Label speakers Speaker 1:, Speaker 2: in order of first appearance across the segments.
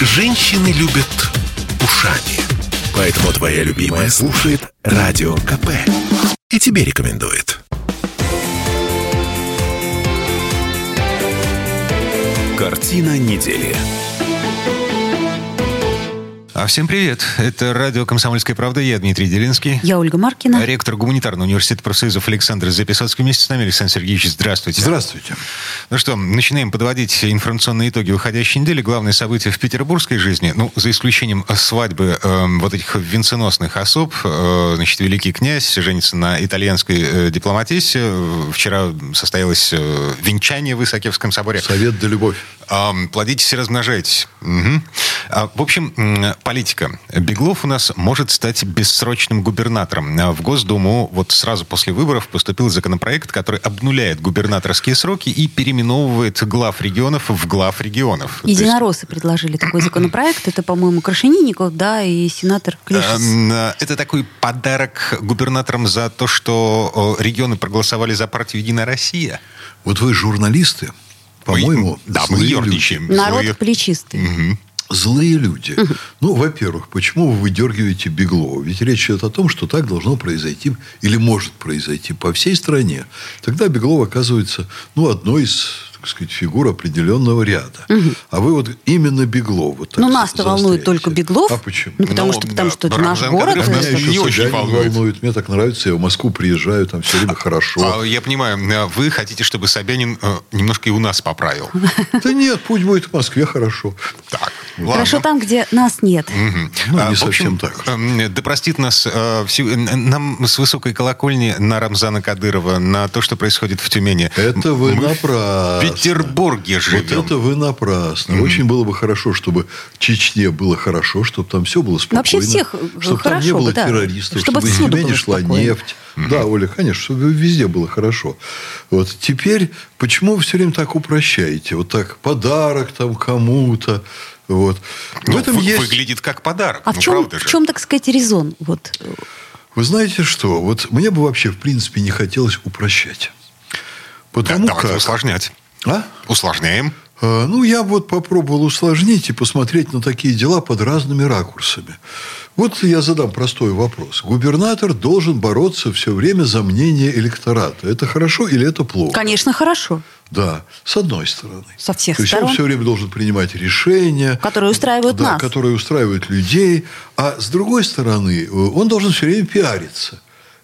Speaker 1: Женщины любят ушами. Поэтому твоя любимая слушает Радио КП. И тебе рекомендует. Картина недели.
Speaker 2: А всем привет. Это радио «Комсомольская правда». Я Дмитрий Делинский.
Speaker 3: Я Ольга Маркина.
Speaker 2: Ректор гуманитарного университета профсоюзов Александр Записоцкий. Вместе с нами Александр Сергеевич. Здравствуйте.
Speaker 4: Здравствуйте.
Speaker 2: Ну что, начинаем подводить информационные итоги уходящей недели. Главные события в петербургской жизни, ну, за исключением свадьбы э, вот этих венценосных особ. Э, значит, великий князь женится на итальянской э, дипломатисе. Вчера состоялось э, венчание в Исаакиевском соборе.
Speaker 4: Совет да любовь.
Speaker 2: Э, плодитесь и размножайтесь. Угу. А, в общем, политика. Беглов у нас может стать бессрочным губернатором. В Госдуму вот сразу после выборов поступил законопроект, который обнуляет губернаторские сроки и переименовывает глав регионов в глав регионов.
Speaker 3: Единороссы есть... предложили такой законопроект. Это, по-моему, Крашенинников, да, и сенатор Клишес.
Speaker 2: Это такой подарок губернаторам за то, что регионы проголосовали за партию «Единая Россия».
Speaker 4: Вот вы журналисты, по-моему,
Speaker 2: да, мы ерничаем.
Speaker 3: Народ плечистый.
Speaker 4: Угу злые люди. Угу. Ну, во-первых, почему вы выдергиваете Беглова? Ведь речь идет о том, что так должно произойти или может произойти по всей стране. Тогда Беглов оказывается ну, одной из так сказать, фигур определенного ряда. Угу. А вы вот именно Беглов. Вот
Speaker 3: ну, нас-то волнует только Беглов.
Speaker 4: А почему?
Speaker 3: Ну, потому, ну, что, потому да, что это наш город.
Speaker 4: Меня еще не очень волнует. волнует. Мне так нравится. Я в Москву приезжаю, там все время хорошо.
Speaker 2: А, я понимаю, а вы хотите, чтобы Собянин э, немножко и у нас поправил.
Speaker 4: Да нет, пусть будет в Москве хорошо.
Speaker 2: Так,
Speaker 3: Хорошо там, где нас нет.
Speaker 4: Ну, не совсем так.
Speaker 2: Эм, да простит нас, э, нам с высокой колокольни на Рамзана Кадырова, на то, что происходит в Тюмени.
Speaker 4: Это вы напрасно.
Speaker 2: Петербурге живем.
Speaker 4: Вот это вы напрасно. Mm-hmm. Очень было бы хорошо, чтобы в Чечне было хорошо, чтобы там все было спокойно.
Speaker 3: Вообще всех
Speaker 4: чтобы
Speaker 3: хорошо,
Speaker 4: там не было
Speaker 3: да.
Speaker 4: террористов, чтобы, чтобы из Тюмени шла спокойно. нефть. Mm-hmm. Да, Оля, конечно, чтобы везде было хорошо. Вот теперь, почему вы все время так упрощаете? Вот так подарок там кому-то. Вот.
Speaker 2: В ну, этом вы, есть... Выглядит как подарок.
Speaker 3: А
Speaker 2: ну,
Speaker 3: в, чем, в чем, так сказать, резон? Вот.
Speaker 4: Вы знаете что? Вот мне бы вообще, в принципе, не хотелось упрощать.
Speaker 2: Потому да, как... усложнять.
Speaker 4: А?
Speaker 2: Усложняем.
Speaker 4: А, ну, я вот попробовал усложнить и посмотреть на такие дела под разными ракурсами. Вот я задам простой вопрос. Губернатор должен бороться все время за мнение электората. Это хорошо или это плохо?
Speaker 3: Конечно, хорошо.
Speaker 4: Да, с одной стороны.
Speaker 3: Со всех
Speaker 4: То
Speaker 3: сторон.
Speaker 4: есть он все время должен принимать решения.
Speaker 3: Которые устраивают
Speaker 4: да,
Speaker 3: нас.
Speaker 4: Которые устраивают людей. А с другой стороны, он должен все время пиариться.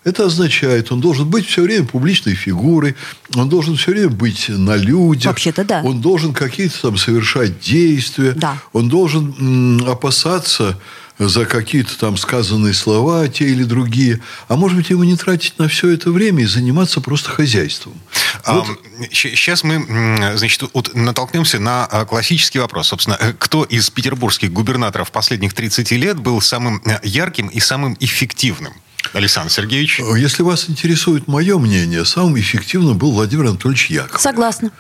Speaker 4: Это означает, он должен быть все время публичной фигурой, он должен все время быть на людях.
Speaker 3: Вообще-то да.
Speaker 4: Он должен какие-то там совершать действия.
Speaker 3: Да.
Speaker 4: Он должен м, опасаться за какие-то там сказанные слова, те или другие. А может быть, ему не тратить на все это время и заниматься просто хозяйством.
Speaker 2: Вот. Сейчас мы, значит, вот натолкнемся на а, классический вопрос. Собственно, э, кто из петербургских губернаторов последних 30 лет был самым э, ярким и самым эффективным? Александр Сергеевич?
Speaker 4: Если вас интересует мое мнение, самым эффективным был Владимир Анатольевич Яков.
Speaker 3: Согласна.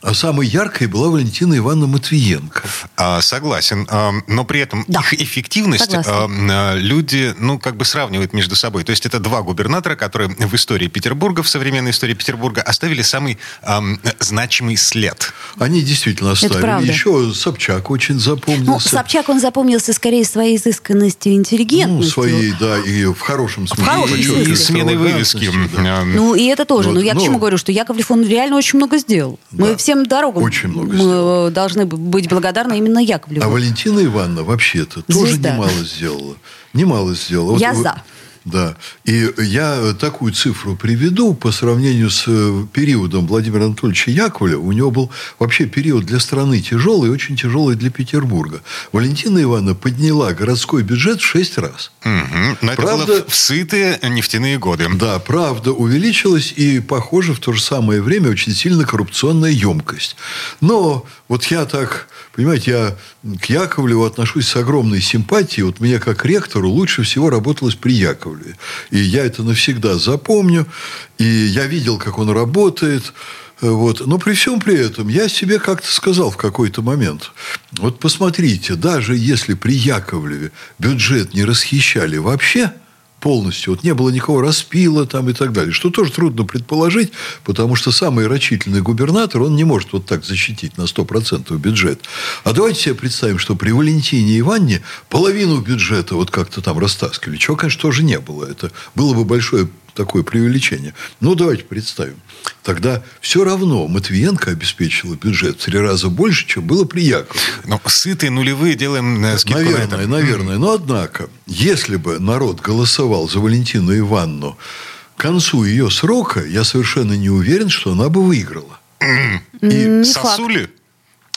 Speaker 4: А самой яркой была Валентина Ивановна Матвиенко.
Speaker 2: А, согласен. А, но при этом да. их эффективность а, люди, ну, как бы сравнивают между собой. То есть это два губернатора, которые в истории Петербурга, в современной истории Петербурга оставили самый а, значимый след.
Speaker 4: Они действительно оставили. Еще Собчак очень запомнился. Ну,
Speaker 3: Собчак, он запомнился скорее своей изысканностью и интеллигентностью.
Speaker 4: Ну, своей, да, и в хорошем смысле. В хорошем
Speaker 2: смысле. И сменой вывески.
Speaker 3: Да. Ну, и это тоже. Вот, но я но... к чему говорю, что Яковлев, он реально очень много сделал. Да. Мы все всем дорогам
Speaker 4: Очень много
Speaker 3: мы сделала. должны быть благодарны именно Яковлеву.
Speaker 4: А Валентина Ивановна вообще-то тоже немало сделала. Немало сделала.
Speaker 3: Я вот, за.
Speaker 4: Да. И я такую цифру приведу по сравнению с э, периодом Владимира Анатольевича Яковлева. У него был вообще период для страны тяжелый очень тяжелый для Петербурга. Валентина Ивановна подняла городской бюджет в шесть раз.
Speaker 2: Угу. Но правда, это было в сытые нефтяные годы.
Speaker 4: Да, правда, увеличилась и, похоже, в то же самое время очень сильно коррупционная емкость. Но вот я так, понимаете, я к Яковлеву отношусь с огромной симпатией. Вот мне, как ректору, лучше всего работалось при Яковлеве. И я это навсегда запомню. И я видел, как он работает. Вот. Но при всем при этом я себе как-то сказал в какой-то момент. Вот посмотрите, даже если при Яковлеве бюджет не расхищали вообще, полностью. Вот не было никакого распила там и так далее. Что тоже трудно предположить, потому что самый рачительный губернатор, он не может вот так защитить на 100% бюджет. А давайте себе представим, что при Валентине Ивановне половину бюджета вот как-то там растаскивали. Чего, конечно, тоже не было. Это было бы большое такое преувеличение. Ну, давайте представим. Тогда все равно Матвиенко обеспечила бюджет в три раза больше, чем было при Яковлеве.
Speaker 2: Ну, сытые нулевые делаем э, скидку
Speaker 4: наверное,
Speaker 2: на это.
Speaker 4: Наверное, Но, однако, если бы народ голосовал за Валентину Ивановну к концу ее срока, я совершенно не уверен, что она бы выиграла.
Speaker 3: Не
Speaker 2: Сосули?
Speaker 3: факт.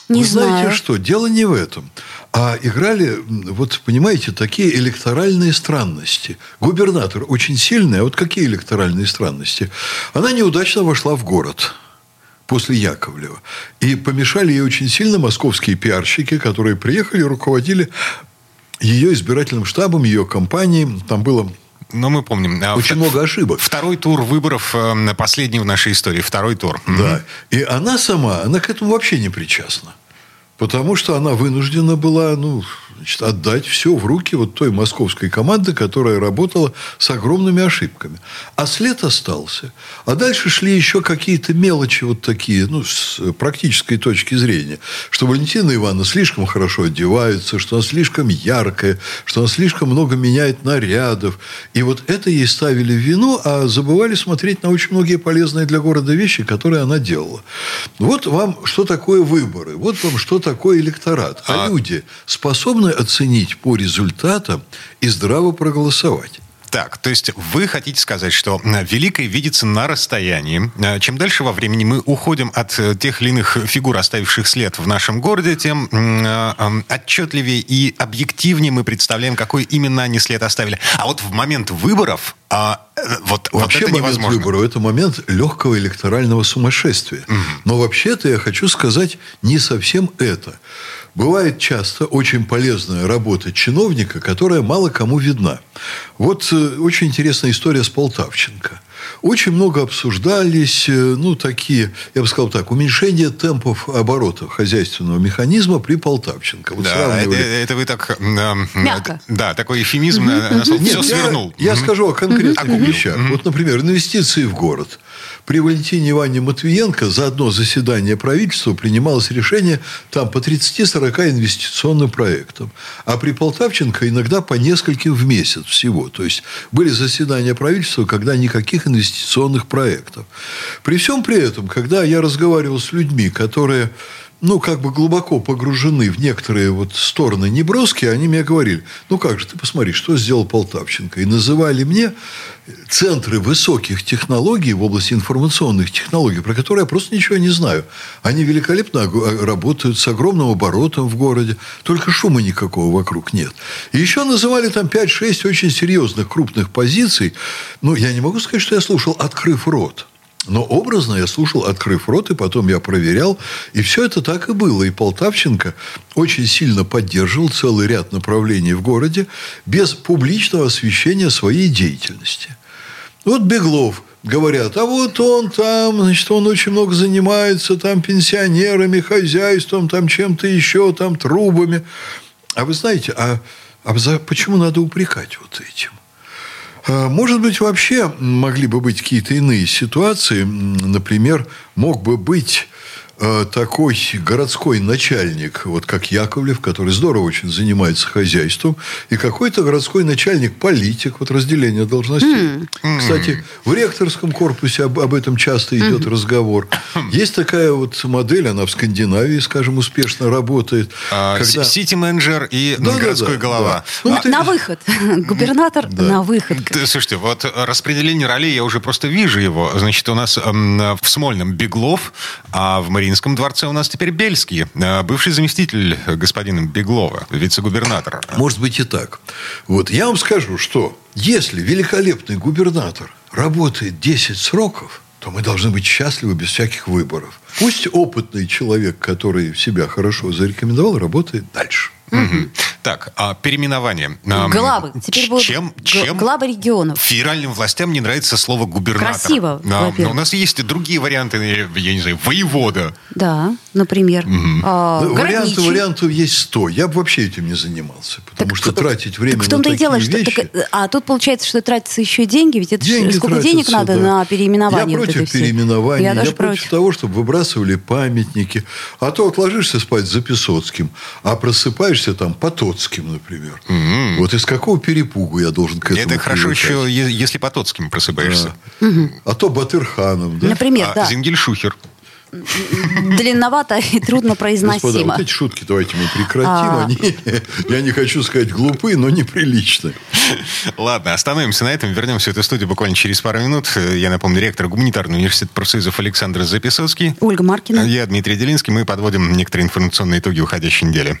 Speaker 3: Не
Speaker 4: Вы знаете
Speaker 3: знаю.
Speaker 4: что? Дело не в этом. А играли, вот понимаете, такие электоральные странности. Губернатор очень сильный, а вот какие электоральные странности? Она неудачно вошла в город после Яковлева. И помешали ей очень сильно московские пиарщики, которые приехали и руководили ее избирательным штабом, ее компанией. Там было
Speaker 2: Но мы помним.
Speaker 4: очень
Speaker 2: вт-
Speaker 4: много ошибок.
Speaker 2: Второй тур выборов, э, последний в нашей истории, второй тур.
Speaker 4: Да. И она сама, она к этому вообще не причастна. Потому что она вынуждена была ну, значит, отдать все в руки вот той московской команды, которая работала с огромными ошибками. А след остался. А дальше шли еще какие-то мелочи вот такие, ну, с практической точки зрения. Что Валентина Ивановна слишком хорошо одевается, что она слишком яркая, что она слишком много меняет нарядов. И вот это ей ставили в вину, а забывали смотреть на очень многие полезные для города вещи, которые она делала. Вот вам что такое выборы, вот вам что такое электорат. А,
Speaker 2: А-
Speaker 4: люди способны оценить по результатам и здраво проголосовать.
Speaker 2: Так, то есть вы хотите сказать, что э, великое видится на расстоянии. Э, Чем дальше во времени мы уходим от э, тех или иных фигур, оставивших след в нашем городе, тем отчетливее и объективнее мы представляем, какой именно они след оставили. А вот в момент выборов а, вот, вот
Speaker 4: Вообще
Speaker 2: это
Speaker 4: момент
Speaker 2: невозможно.
Speaker 4: выборов – это момент легкого электорального сумасшествия. Но вообще-то я хочу сказать не совсем это. Бывает часто очень полезная работа чиновника, которая мало кому видна. Вот э, очень интересная история с Полтавченко. Очень много обсуждались, э, ну, такие, я бы сказал так, уменьшение темпов оборота хозяйственного механизма при Полтавченко. Вот
Speaker 2: Да, это,
Speaker 4: сравнивали
Speaker 2: это вы так... м,
Speaker 3: Мягко.
Speaker 2: Да, такой эфемизм на, на слово
Speaker 4: нет,
Speaker 2: «все
Speaker 4: я-
Speaker 2: свернул».
Speaker 4: Я, скажу о конкретных вещах. Вот, например, инвестиции в город. При Валентине Ивановне Матвиенко за одно заседание правительства принималось решение там по 30-40 инвестиционным проектам. А при Полтавченко иногда по нескольким в месяц всего. То есть были заседания правительства, когда никаких инвестиционных проектов. При всем при этом, когда я разговаривал с людьми, которые ну, как бы глубоко погружены в некоторые вот стороны неброские, они мне говорили, ну, как же, ты посмотри, что сделал Полтавченко. И называли мне центры высоких технологий в области информационных технологий, про которые я просто ничего не знаю. Они великолепно ог- работают с огромным оборотом в городе, только шума никакого вокруг нет. И еще называли там 5-6 очень серьезных крупных позиций. Ну, я не могу сказать, что я слушал, открыв рот. Но образно я слушал, открыв рот, и потом я проверял. И все это так и было. И Полтавченко очень сильно поддерживал целый ряд направлений в городе без публичного освещения своей деятельности. Вот Беглов говорят, а вот он там, значит, он очень много занимается там пенсионерами, хозяйством, там чем-то еще, там трубами. А вы знаете, а, а за- почему надо упрекать вот этим? А, Может быть, вообще могли бы быть какие-то иные ситуации. Например, мог бы быть э, такой городской начальник, вот как Яковлев, который здорово очень занимается хозяйством, и какой-то городской начальник, политик, вот разделение должностей. Кстати, в ректорском корпусе об, об этом часто идет разговор. Есть такая вот модель, она в Скандинавии, скажем, успешно работает.
Speaker 2: А,
Speaker 4: когда-
Speaker 2: Сити-менеджер и
Speaker 4: Да, да,
Speaker 2: городской
Speaker 4: да,
Speaker 2: голова.
Speaker 4: да. Ну,
Speaker 3: На,
Speaker 4: это-
Speaker 3: на выход. Губернатор на выход.
Speaker 2: Да, Слушайте, вот э, распределение ролей, я уже просто вижу его. Значит, у нас э, в Смольном Беглов, а в Мариинском дворце у нас теперь Бельский, э, бывший заместитель господина Беглова, вице-губернатора.
Speaker 4: Может быть и так. Вот я вам скажу, что если великолепный губернатор работает 10 сроков, то мы должны быть счастливы без всяких выборов. Пусть опытный человек, который себя хорошо зарекомендовал, работает дальше.
Speaker 2: Мгм. Так, а переименование.
Speaker 3: Главы. Теперь будут чем, чем главы регионов.
Speaker 2: Федеральным властям не нравится слово губернатор.
Speaker 3: Красиво,
Speaker 2: а, Но у нас есть и другие варианты, я не знаю, воевода.
Speaker 3: Да, например. Угу.
Speaker 4: А, вариантов, вариантов есть сто. Я бы вообще этим не занимался. Потому так, что тратить время так в том-то на и дело, что, вещи... Так,
Speaker 3: а тут получается, что тратятся еще деньги, ведь это деньги сколько денег надо да. на переименование?
Speaker 4: Я против переименования. Я, я против, против того, чтобы выбрасывали памятники. А то вот ложишься спать за Песоцким, а просыпаешься там Потоцким, например. Mm-hmm. Вот из какого перепугу я должен к этому
Speaker 2: Это хорошо еще, если Потоцким просыпаешься. Да.
Speaker 4: Угу. А то Батырханом.
Speaker 3: Да? Например,
Speaker 2: а
Speaker 3: да.
Speaker 2: Зингельшухер
Speaker 3: длинновато и трудно произносимо.
Speaker 4: Господа, вот эти шутки давайте мы прекратим. А... Они, я не хочу сказать глупые, но неприличные.
Speaker 2: Ладно, остановимся на этом. Вернемся в эту студию буквально через пару минут. Я напомню, ректор Гуманитарного университета профсоюзов Александр Записовский.
Speaker 3: Ольга Маркина.
Speaker 2: Я Дмитрий Делинский. Мы подводим некоторые информационные итоги уходящей недели.